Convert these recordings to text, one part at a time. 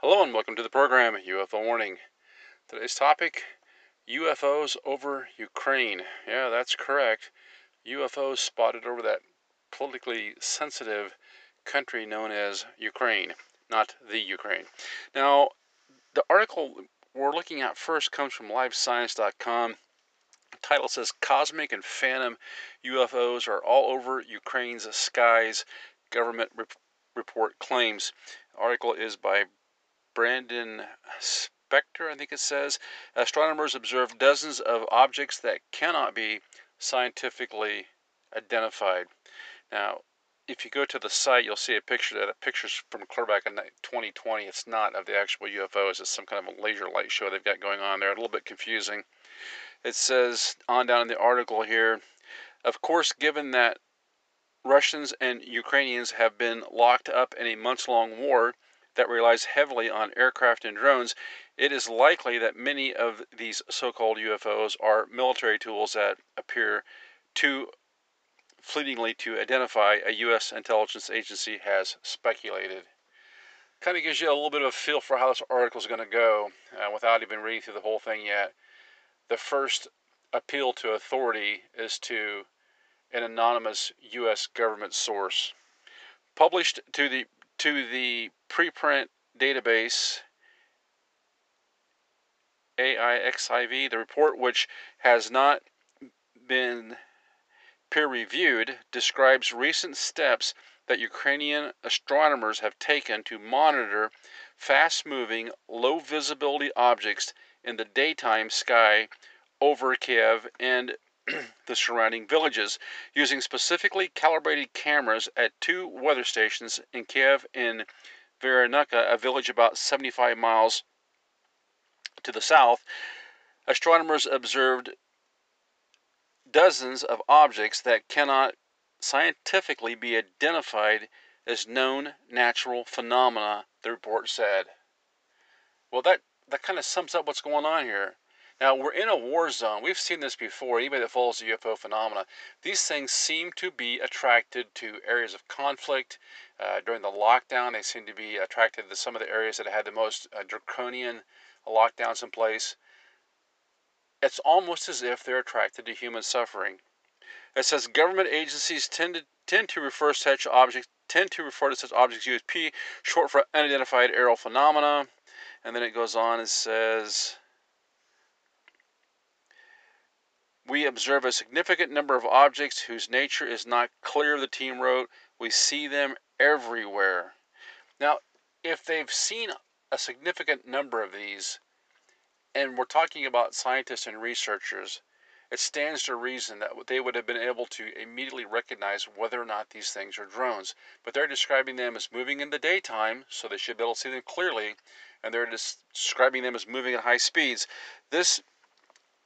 Hello and welcome to the program UFO Warning. Today's topic UFOs over Ukraine. Yeah, that's correct. UFOs spotted over that politically sensitive country known as Ukraine, not the Ukraine. Now, the article we're looking at first comes from livescience.com. The title says Cosmic and Phantom UFOs are all over Ukraine's skies, government rep- report claims. The article is by Brandon Specktor, I think it says. Astronomers observed dozens of objects that cannot be scientifically identified. Now, if you go to the site, you'll see a picture that picture's from clear back in 2020. It's not of the actual UFOs. It's some kind of a laser light show they've got going on there. A little bit confusing. It says on down in the article here, of course, given that Russians and Ukrainians have been locked up in a months-long war that relies heavily on aircraft and drones, it is likely that many of these so-called UFOs are military tools that appear too fleetingly to identify, a U.S. intelligence agency has speculated. Kind of gives you a little bit of a feel for how this article is going to go uh, without even reading through the whole thing yet. The first appeal to authority is to an anonymous U.S. government source. Published to the to the preprint database arXiv, the report, which has not been peer reviewed, describes recent steps that Ukrainian astronomers have taken to monitor fast moving, low visibility objects in the daytime sky over Kiev and the surrounding villages using specifically calibrated cameras at two weather stations in Kiev and Veronica, a village about 75 miles to the south. Astronomers observed dozens of objects that cannot scientifically be identified as known natural phenomena, the report said. Well, that, that kind of sums up what's going on here. Now, we're in a war zone. We've seen this before. Anybody that follows the UFO phenomena, these things seem to be attracted to areas of conflict. Uh, during the lockdown, they seem to be attracted to some of the areas that had the most uh, draconian lockdowns in place. It's almost as if they're attracted to human suffering. It says government agencies tend to tend to refer such objects tend to refer to such objects UAP, short for unidentified aerial phenomena. And then it goes on and says We observe a significant number of objects whose nature is not clear, the team wrote. We see them everywhere. Now, if they've seen a significant number of these, and we're talking about scientists and researchers, it stands to reason that they would have been able to immediately recognize whether or not these things are drones. But they're describing them as moving in the daytime, so they should be able to see them clearly, and they're describing them as moving at high speeds. This,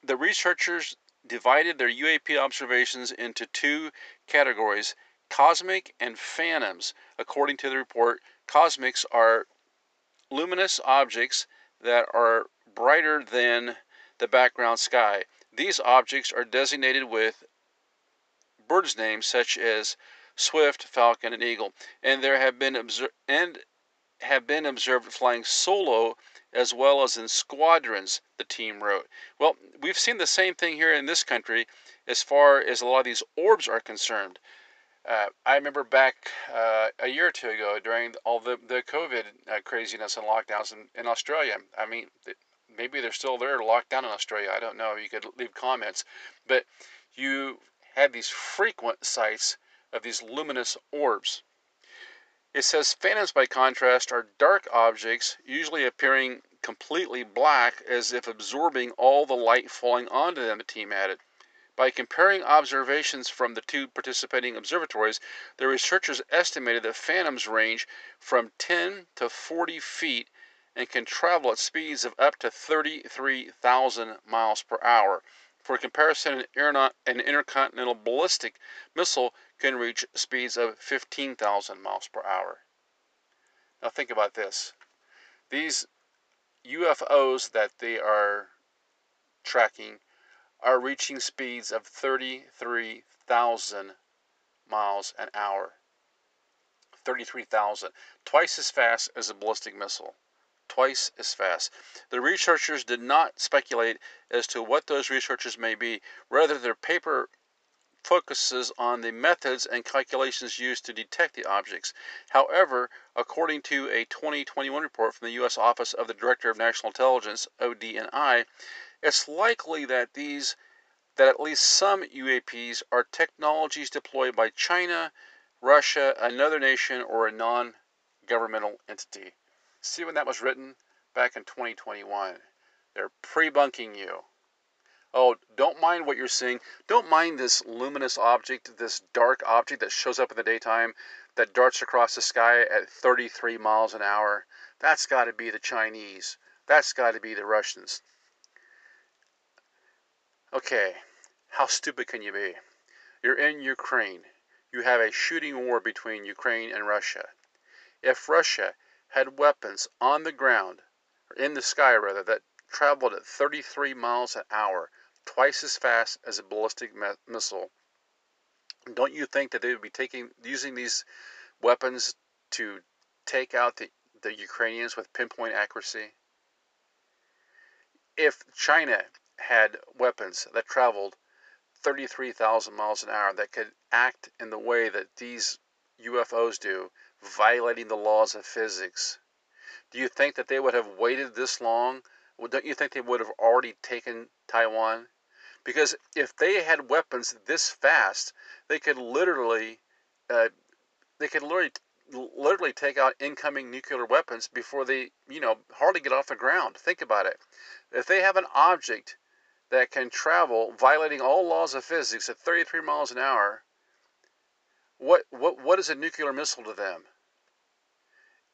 the researchers divided their UAP observations into two categories cosmic and phantoms. According to the report, cosmics are luminous objects that are brighter than the background sky. These objects are designated with birds' names such as swift, falcon, and eagle, and there have been obser- and have been observed flying solo as well as in squadrons, the team wrote. Well, we've seen the same thing here in this country as far as a lot of these orbs are concerned. Uh, I remember back uh, a year or two ago during all the, the COVID uh, craziness and lockdowns in, in Australia. I mean, maybe they're still there locked down in Australia. I don't know. You could leave comments. But you had these frequent sights of these luminous orbs. It says phantoms, by contrast, are dark objects, usually appearing completely black as if absorbing all the light falling onto them, the team added. By comparing observations from the two participating observatories, the researchers estimated that phantoms range from 10 to 40 feet and can travel at speeds of up to 33,000 miles per hour. For comparison, an, an intercontinental ballistic missile can reach speeds of 15,000 miles per hour. Now, think about this these UFOs that they are tracking are reaching speeds of 33,000 miles an hour. 33,000. Twice as fast as a ballistic missile. Twice as fast. The researchers did not speculate as to what those researchers may be. Rather, their paper focuses on the methods and calculations used to detect the objects. However, according to a 2021 report from the U.S. Office of the Director of National Intelligence, ODNI, it's likely that these that at least some UAPs are technologies deployed by China, Russia, another nation, or a non governmental entity. See when that was written? Back in 2021. They're pre bunking you. Oh, don't mind what you're seeing. Don't mind this luminous object, this dark object that shows up in the daytime that darts across the sky at 33 miles an hour. That's got to be the Chinese. That's got to be the Russians. Okay, how stupid can you be? You're in Ukraine. You have a shooting war between Ukraine and Russia. If Russia had weapons on the ground, or in the sky rather, that traveled at 33 miles an hour, twice as fast as a ballistic missile, don't you think that they would be taking using these weapons to take out the, the Ukrainians with pinpoint accuracy? If China had weapons that traveled 33,000 miles an hour that could act in the way that these UFOs do, violating the laws of physics. Do you think that they would have waited this long? Well, don't you think they would have already taken Taiwan? Because if they had weapons this fast, they could literally, uh, they could literally, literally take out incoming nuclear weapons before they, you know, hardly get off the ground. Think about it. If they have an object that can travel violating all laws of physics at 33 miles an hour, what what what is a nuclear missile to them?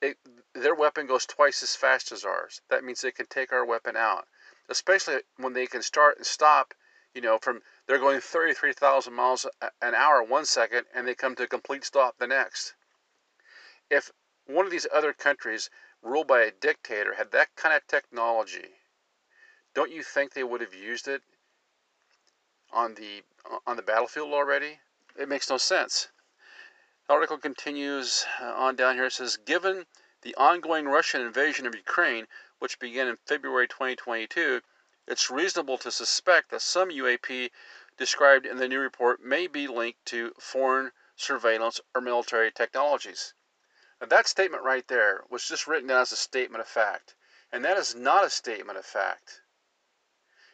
It, their weapon goes twice as fast as ours. That means they can take our weapon out, especially when they can start and stop. You know, from they're going 33,000 miles an hour one second, and they come to a complete stop the next. If one of these other countries ruled by a dictator had that kind of technology, don't you think they would have used it on the on the battlefield already? It makes no sense. The article continues uh, on down here. It says, given the ongoing Russian invasion of Ukraine, which began in February 2022, it's reasonable to suspect that some UAP described in the new report may be linked to foreign surveillance or military technologies. Now, that statement right there was just written down as a statement of fact, and that is not a statement of fact.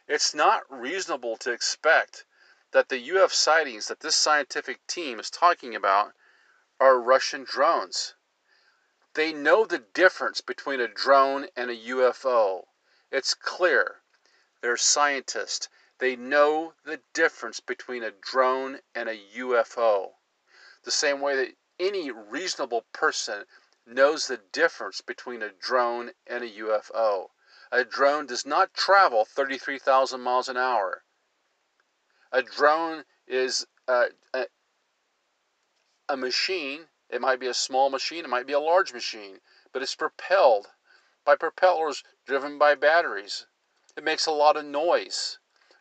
It's not reasonable to expect that the UF sightings that this scientific team is talking about are Russian drones. They know the difference between a drone and a UFO. It's clear. They're scientists. They know the difference between a drone and a UFO. The same way that any reasonable person knows the difference between a drone and a UFO. A drone does not travel 33,000 miles an hour. A drone is a, a, a machine. It might be a small machine, it might be a large machine, but it's propelled by propellers driven by batteries. It makes a lot of noise.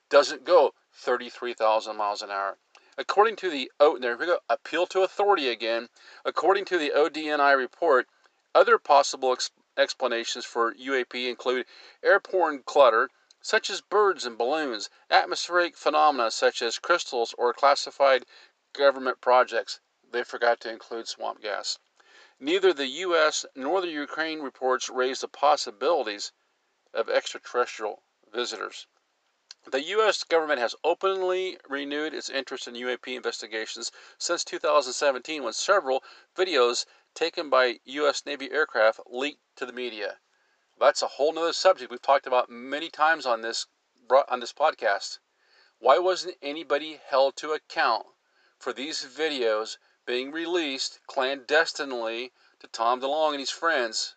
Doesn't go 33,000 miles an hour. According to the oh, there we go, appeal to authority again. According to the ODNI report, other possible explanations for UAP include airborne clutter, such as birds and balloons, atmospheric phenomena such as crystals, or classified government projects. They forgot to include swamp gas. Neither the U.S. nor the Ukraine reports raise the possibilities of extraterrestrial visitors. The U.S. government has openly renewed its interest in UAP investigations since 2017 when several videos taken by U.S. Navy aircraft leaked to the media. That's a whole nother subject we've talked about many times on this on this podcast. Why wasn't anybody held to account for these videos being released clandestinely to Tom DeLonge and his friends?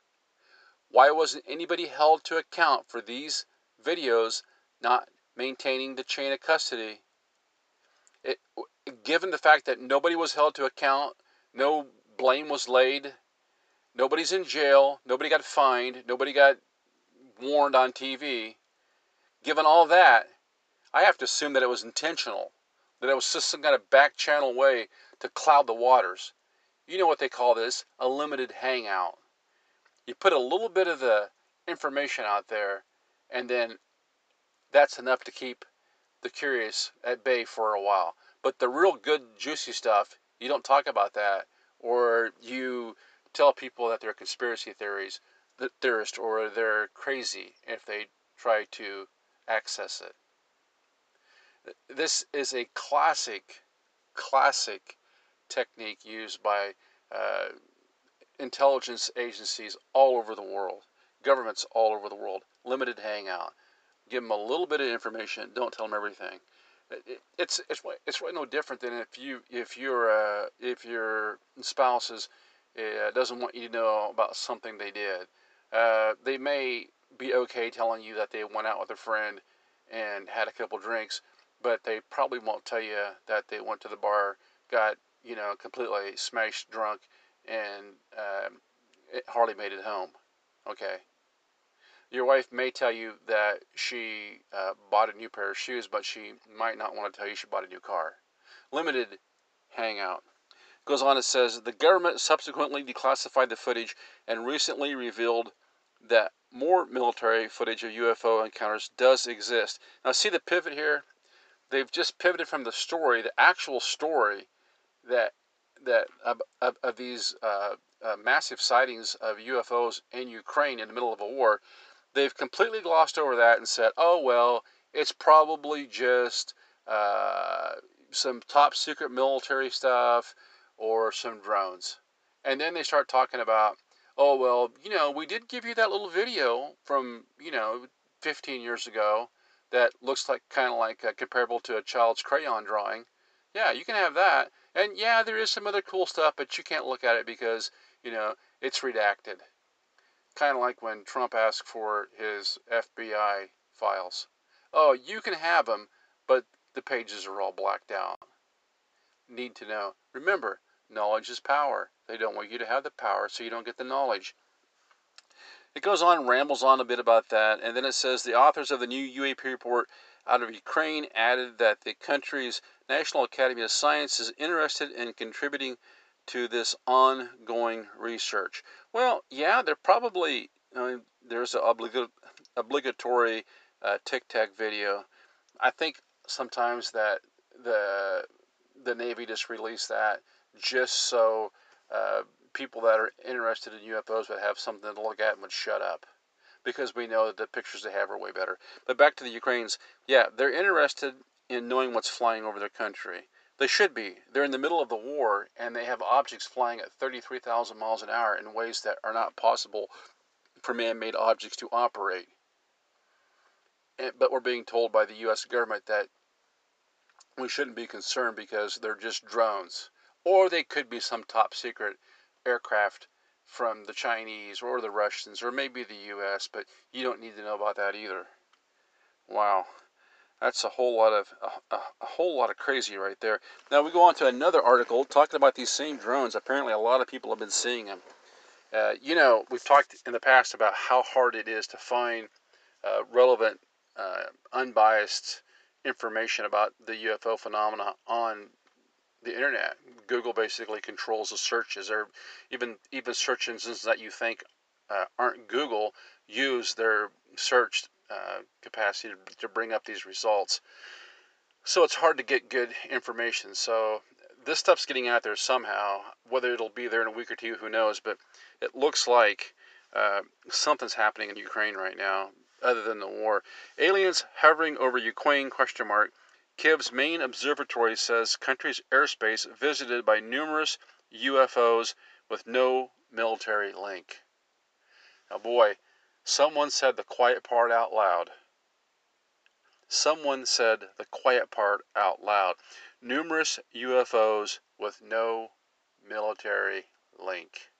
Why wasn't anybody held to account for these videos not maintaining the chain of custody? It, given the fact that nobody was held to account, no blame was laid, nobody's in jail, nobody got fined, nobody got warned on TV. Given all that, I have to assume that it was intentional, that it was just some kind of back channel way to cloud the waters. You know what they call this? A limited hangout. You put a little bit of the information out there, and then that's enough to keep the curious at bay for a while. But the real good, juicy stuff, you don't talk about that, or you tell people that they're conspiracy theories, theorists, or they're crazy if they try to access it. This is a classic, classic technique used by uh, intelligence agencies all over the world, governments all over the world. Limited hangout. Give them a little bit of information. Don't tell them everything. It's it's it's really no different than if you if your uh, if your spouse is, uh, doesn't want you to know about something they did. Uh, they may be okay telling you that they went out with a friend and had a couple drinks, but they probably won't tell you that they went to the bar, got you know completely smashed drunk, and um, it hardly made it home. Okay. Your wife may tell you that she uh, bought a new pair of shoes, but she might not want to tell you she bought a new car. Limited hangout. Goes on, it says the government subsequently declassified the footage and recently revealed that more military footage of UFO encounters does exist. Now, see the pivot here? They've just pivoted from the story, the actual story that that of, of, of these uh, uh, massive sightings of UFOs in Ukraine in the middle of a war, they've completely glossed over that and said, "Oh well, it's probably just uh, some top secret military stuff or some drones." And then they start talking about, "Oh well, you know, we did give you that little video from you know 15 years ago that looks like kind of like uh, comparable to a child's crayon drawing. Yeah, you can have that." And yeah, there is some other cool stuff, but you can't look at it because, you know, it's redacted. Kind of like when Trump asked for his FBI files. Oh, you can have them, but the pages are all blacked out. Need to know. Remember, knowledge is power. They don't want you to have the power so you don't get the knowledge. It goes on, rambles on a bit about that, and then it says the authors of the new UAP report out of Ukraine added that the country's National Academy of Science is interested in contributing to this ongoing research. Well, yeah, they're probably uh, there's an obliga- obligatory uh, Tic Tac video. I think sometimes that the the Navy just released that just so uh, people that are interested in UFOs would have something to look at and would shut up because we know that the pictures they have are way better. But back to the Ukrainians, yeah, they're interested in knowing what's flying over their country. They should be. They're in the middle of the war and they have objects flying at 33,000 miles an hour in ways that are not possible for man made objects to operate. But we're being told by the U.S. government that we shouldn't be concerned because they're just drones. Or they could be some top secret aircraft from the Chinese or the Russians or maybe the US, but you don't need to know about that either. Wow. That's a whole lot of a, a, whole lot of crazy right there. Now we go on to another article talking about these same drones. Apparently, a lot of people have been seeing them. Uh, you know, we've talked in the past about how hard it is to find uh, relevant, uh, unbiased information about the UFO phenomena on the internet. Google basically controls the searches, or even even search engines that you think uh, aren't Google use their search uh, capacity to, to bring up these results. So it's hard to get good information. So this stuff's getting out there somehow. Whether it'll be there in a week or two, who knows? But it looks like uh, something's happening in Ukraine right now, other than the war. Aliens hovering over Ukraine? Question mark Kiev's main observatory says country's airspace visited by numerous UFOs with no military link. Now, boy, someone said the quiet part out loud. Someone said the quiet part out loud. Numerous UFOs with no military link.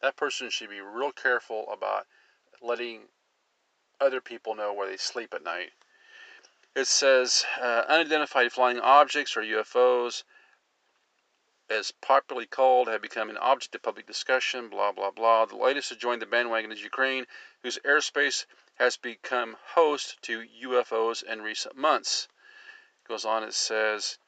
That person should be real careful about letting other people know where they sleep at night. It says uh, unidentified flying objects or UFOs, as popularly called, have become an object of public discussion. Blah blah blah. The latest to join the bandwagon is Ukraine, whose airspace has become host to UFOs in recent months. It goes on. It says.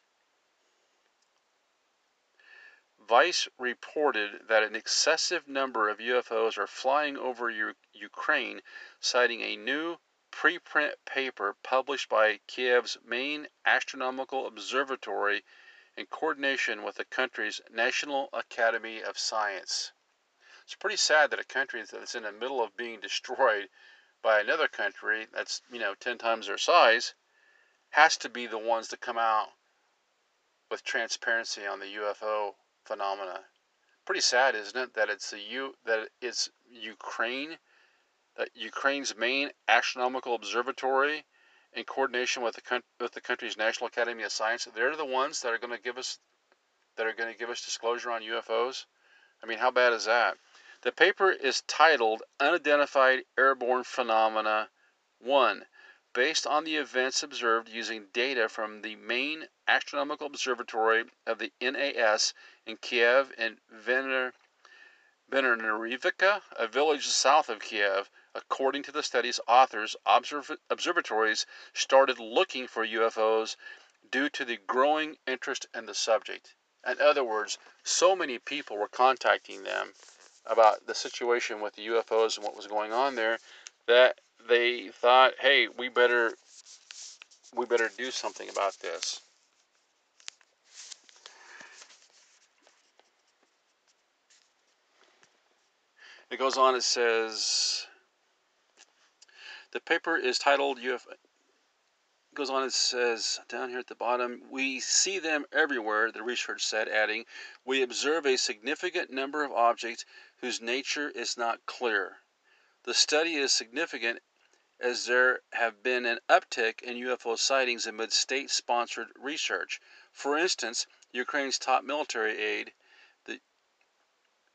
Vice reported that an excessive number of UFOs are flying over U- Ukraine, citing a new preprint paper published by Kiev's main astronomical observatory in coordination with the country's National Academy of Science. It's pretty sad that a country that's in the middle of being destroyed by another country that's, you know, 10 times their size has to be the ones to come out with transparency on the UFO phenomena. Pretty sad, isn't it, that it's the U that it's Ukraine, that Ukraine's main astronomical observatory, in coordination with the with the country's National Academy of Science, they're the ones that are going to give us that are going to give us disclosure on UFOs. I mean, how bad is that? The paper is titled Unidentified Airborne Phenomena 1 based on the events observed using data from the main astronomical observatory of the NAS in Kiev and Vener, a village south of Kiev. According to the study's authors, observ- observatories started looking for UFOs due to the growing interest in the subject. In other words, so many people were contacting them about the situation with the UFOs and what was going on there that they thought, hey, we better we better do something about this. It goes on, it says the paper is titled UFO goes on and says down here at the bottom, we see them everywhere, the research said, adding, we observe a significant number of objects whose nature is not clear. The study is significant as there have been an uptick in UFO sightings amid state sponsored research. For instance, Ukraine's top military the,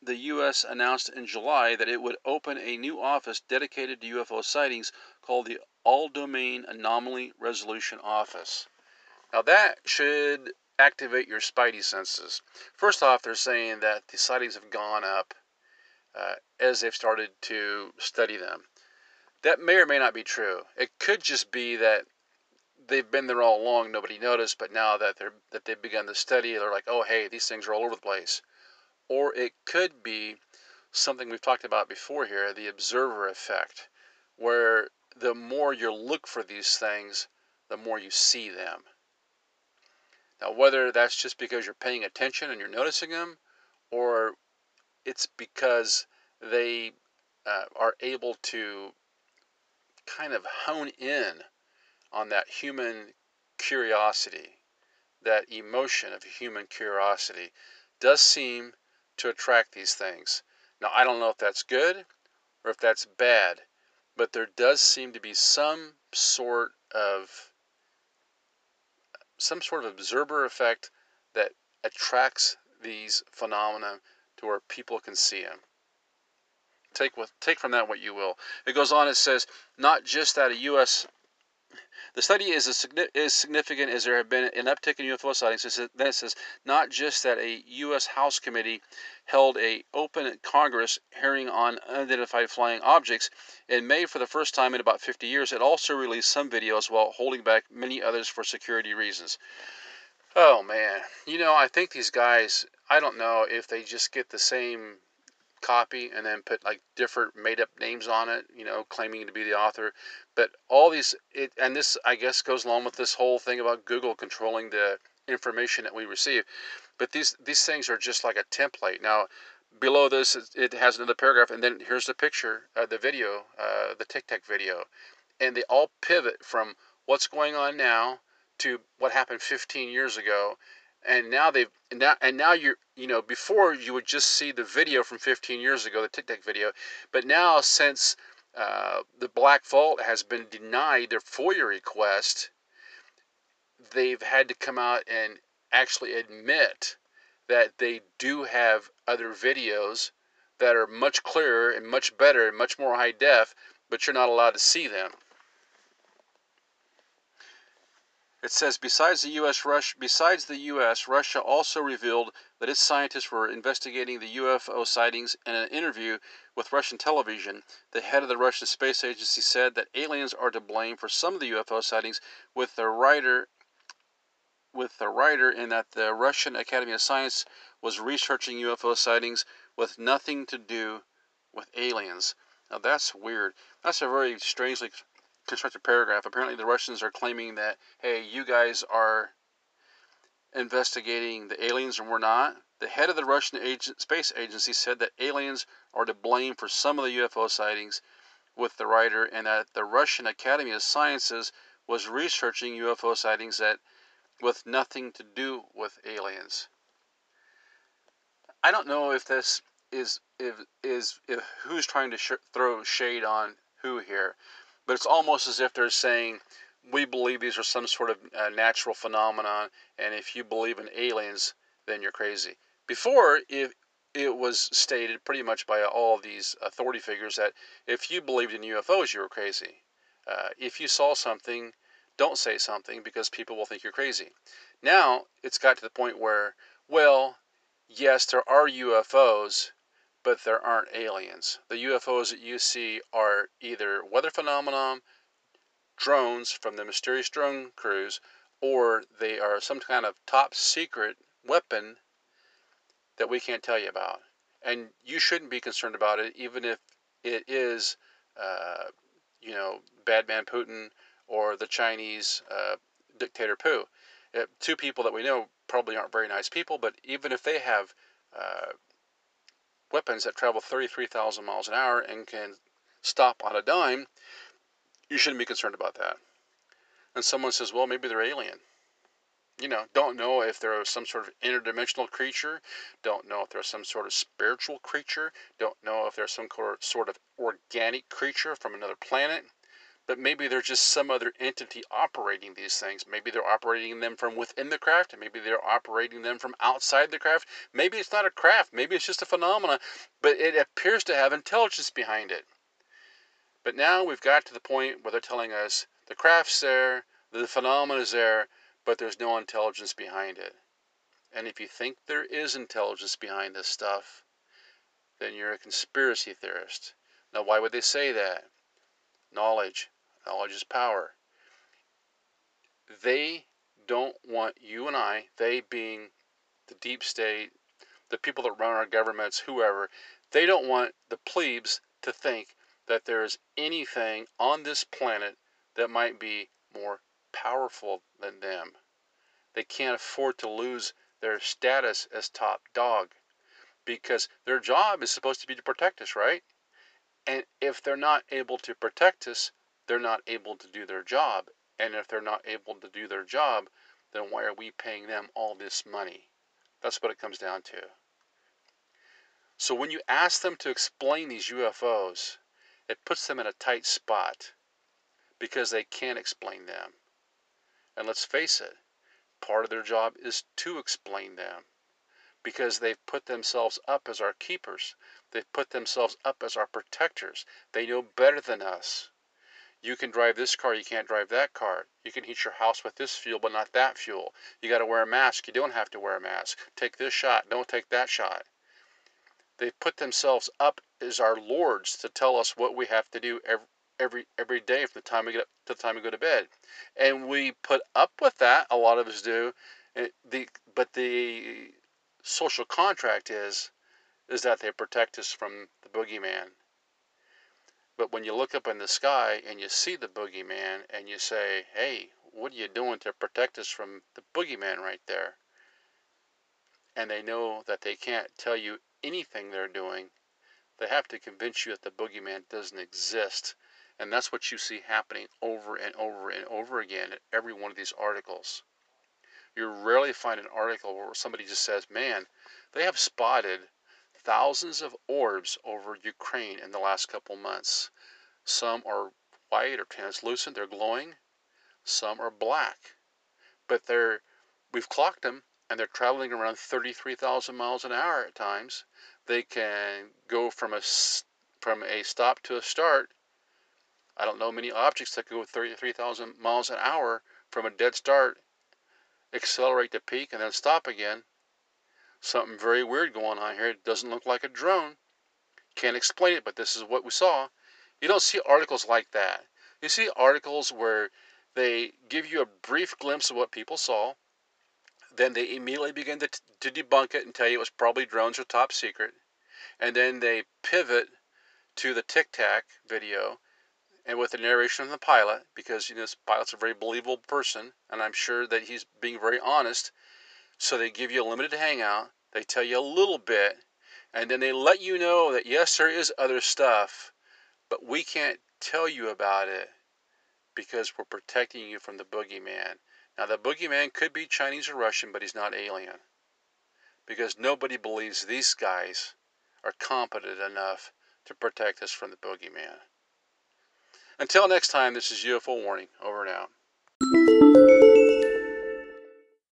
the U.S. announced in July that it would open a new office dedicated to UFO sightings called the All Domain Anomaly Resolution Office. Now, that should activate your spidey senses. First off, they're saying that the sightings have gone up uh, as they've started to study them. That may or may not be true. It could just be that they've been there all along, nobody noticed, but now that they're that they've begun to study, they're like, oh hey, these things are all over the place. Or it could be something we've talked about before here, the observer effect, where the more you look for these things, the more you see them. Now, whether that's just because you're paying attention and you're noticing them, or it's because they uh, are able to kind of hone in on that human curiosity, that emotion of human curiosity, does seem to attract these things. Now, I don't know if that's good or if that's bad, but there does seem to be some sort of some sort of observer effect that attracts these phenomena to where people can see them. Take with take from that what you will. It goes on. It says not just that a U.S. The study is as is significant as there have been an uptick in UFO sightings. then it says not just that a U.S. House committee held a open Congress hearing on unidentified flying objects in May for the first time in about 50 years. It also released some videos while holding back many others for security reasons. Oh man, you know I think these guys. I don't know if they just get the same copy and then put like different made up names on it, you know, claiming to be the author. But all these, it, and this, I guess, goes along with this whole thing about Google controlling the information that we receive. But these these things are just like a template. Now, below this, it has another paragraph, and then here's the picture, uh, the video, uh, the Tic Tac video, and they all pivot from what's going on now to what happened 15 years ago and now they've and now and now you're you know before you would just see the video from 15 years ago the tic tac video but now since uh, the black vault has been denied their foia request they've had to come out and actually admit that they do have other videos that are much clearer and much better and much more high def, but you're not allowed to see them. It says besides the U.S. Russia, besides the U.S., Russia also revealed that its scientists were investigating the UFO sightings. In an interview with Russian television, the head of the Russian space agency said that aliens are to blame for some of the UFO sightings, with the writer with the writer in that the Russian Academy of Science was researching UFO sightings with nothing to do with aliens. Now that's weird. That's a very strangely constructed paragraph. Apparently, the Russians are claiming that, hey, you guys are investigating the aliens and we're not. The head of the Russian agent, space agency said that aliens are to blame for some of the UFO sightings with the writer, and that the Russian Academy of Sciences was researching UFO sightings that with nothing to do with aliens. I don't know if this is if is if who's trying to sh- throw shade on who here but it's almost as if they're saying, we believe these are some sort of uh, natural phenomenon, and if you believe in aliens, then you're crazy. Before, if it was stated pretty much by all these authority figures that if you believed in UFOs, you were crazy. Uh, if you saw something, don't say something because people will think you're crazy. Now it's got to the point where, well, yes, there are UFOs, but there aren't aliens. The UFOs that you see are either weather phenomenon, drones from the mysterious drone crews, or they are some kind of top secret weapon that we can't tell you about. And you shouldn't be concerned about it, even if it is, uh, you know, bad man Putin or the Chinese uh, dictator Pu. Uh, two people that we know probably aren't very nice people, but even if they have uh, weapons that travel 33,000 miles an hour and can stop on a dime, you shouldn't be concerned about that. And someone says, well, maybe they're alien. You know, don't know if they're some sort of interdimensional creature, don't know if they're some sort of spiritual creature, don't know if they're some sort of organic creature from another planet but maybe they're just some other entity operating these things. Maybe they're operating them from within the craft, and maybe they're operating them from outside the craft. Maybe it's not a craft, maybe it's just a phenomena, but it appears to have intelligence behind it. But now we've got to the point where they're telling us the craft's there, the phenomena is there, but there's no intelligence behind it. And if you think there is intelligence behind this stuff, then you're a conspiracy theorist. Now, why would they say that? Knowledge. Knowledge is power. They don't want you and I, they being the deep state, the people that run our governments, whoever, they don't want the plebes to think that there is anything on this planet that might be more powerful than them. They can't afford to lose their status as top dog because their job is supposed to be to protect us, right? And if they're not able to protect us, they're not able to do their job. And if they're not able to do their job, then why are we paying them all this money? That's what it comes down to. So when you ask them to explain these UFOs, it puts them in a tight spot because they can't explain them. And let's face it, part of their job is to explain them because they've put themselves up as our keepers. They've put themselves up as our protectors. They know better than us. You can drive this car, you can't drive that car. You can heat your house with this fuel, but not that fuel. You got to wear a mask, you don't have to wear a mask. Take this shot, don't take that shot. They've put themselves up as our lords to tell us what we have to do every every every day from the time we get up to the time we go to bed, and we put up with that. A lot of us do. Eh, the but the social contract is is that they protect us from the boogeyman. But when you look up in the sky and you see the boogeyman and you say, hey, what are you doing to protect us from the boogeyman right there? And they know that they can't tell you anything they're doing. They have to convince you that the boogeyman doesn't exist. And that's what you see happening over and over and over again in every one of these articles. You rarely find an article where somebody just says, man, they have spotted thousands of orbs over Ukraine in the last couple months. Some are white or translucent, they're glowing. Some are black. But they're we've clocked them and they're traveling around 33,000 miles an hour at times. they can go from a from a stop to a start. I don't know many objects that could go 33,000 miles an hour from a dead start, accelerate to peak, and then stop again. Something very weird going on here. It doesn't look like a drone. Can't explain it, but this is what we saw. You don't see articles like that. You see articles where they give you a brief glimpse of what people saw, then they immediately begin to, to debunk it and tell you it was probably drones or top secret, and then they pivot to the Tic Tac video and with the narration of the pilot, because you know this pilot's a very believable person, and I'm sure that he's being very honest. So they give you a limited hangout. They tell you a little bit, and then they let you know that yes, there is other stuff, but we can't tell you about it because we're protecting you from the boogeyman. Now, the boogeyman could be Chinese or Russian, but he's not alien. Because nobody believes these guys are competent enough to protect us from the boogeyman. Until next time, this is UFO Warning, over and out.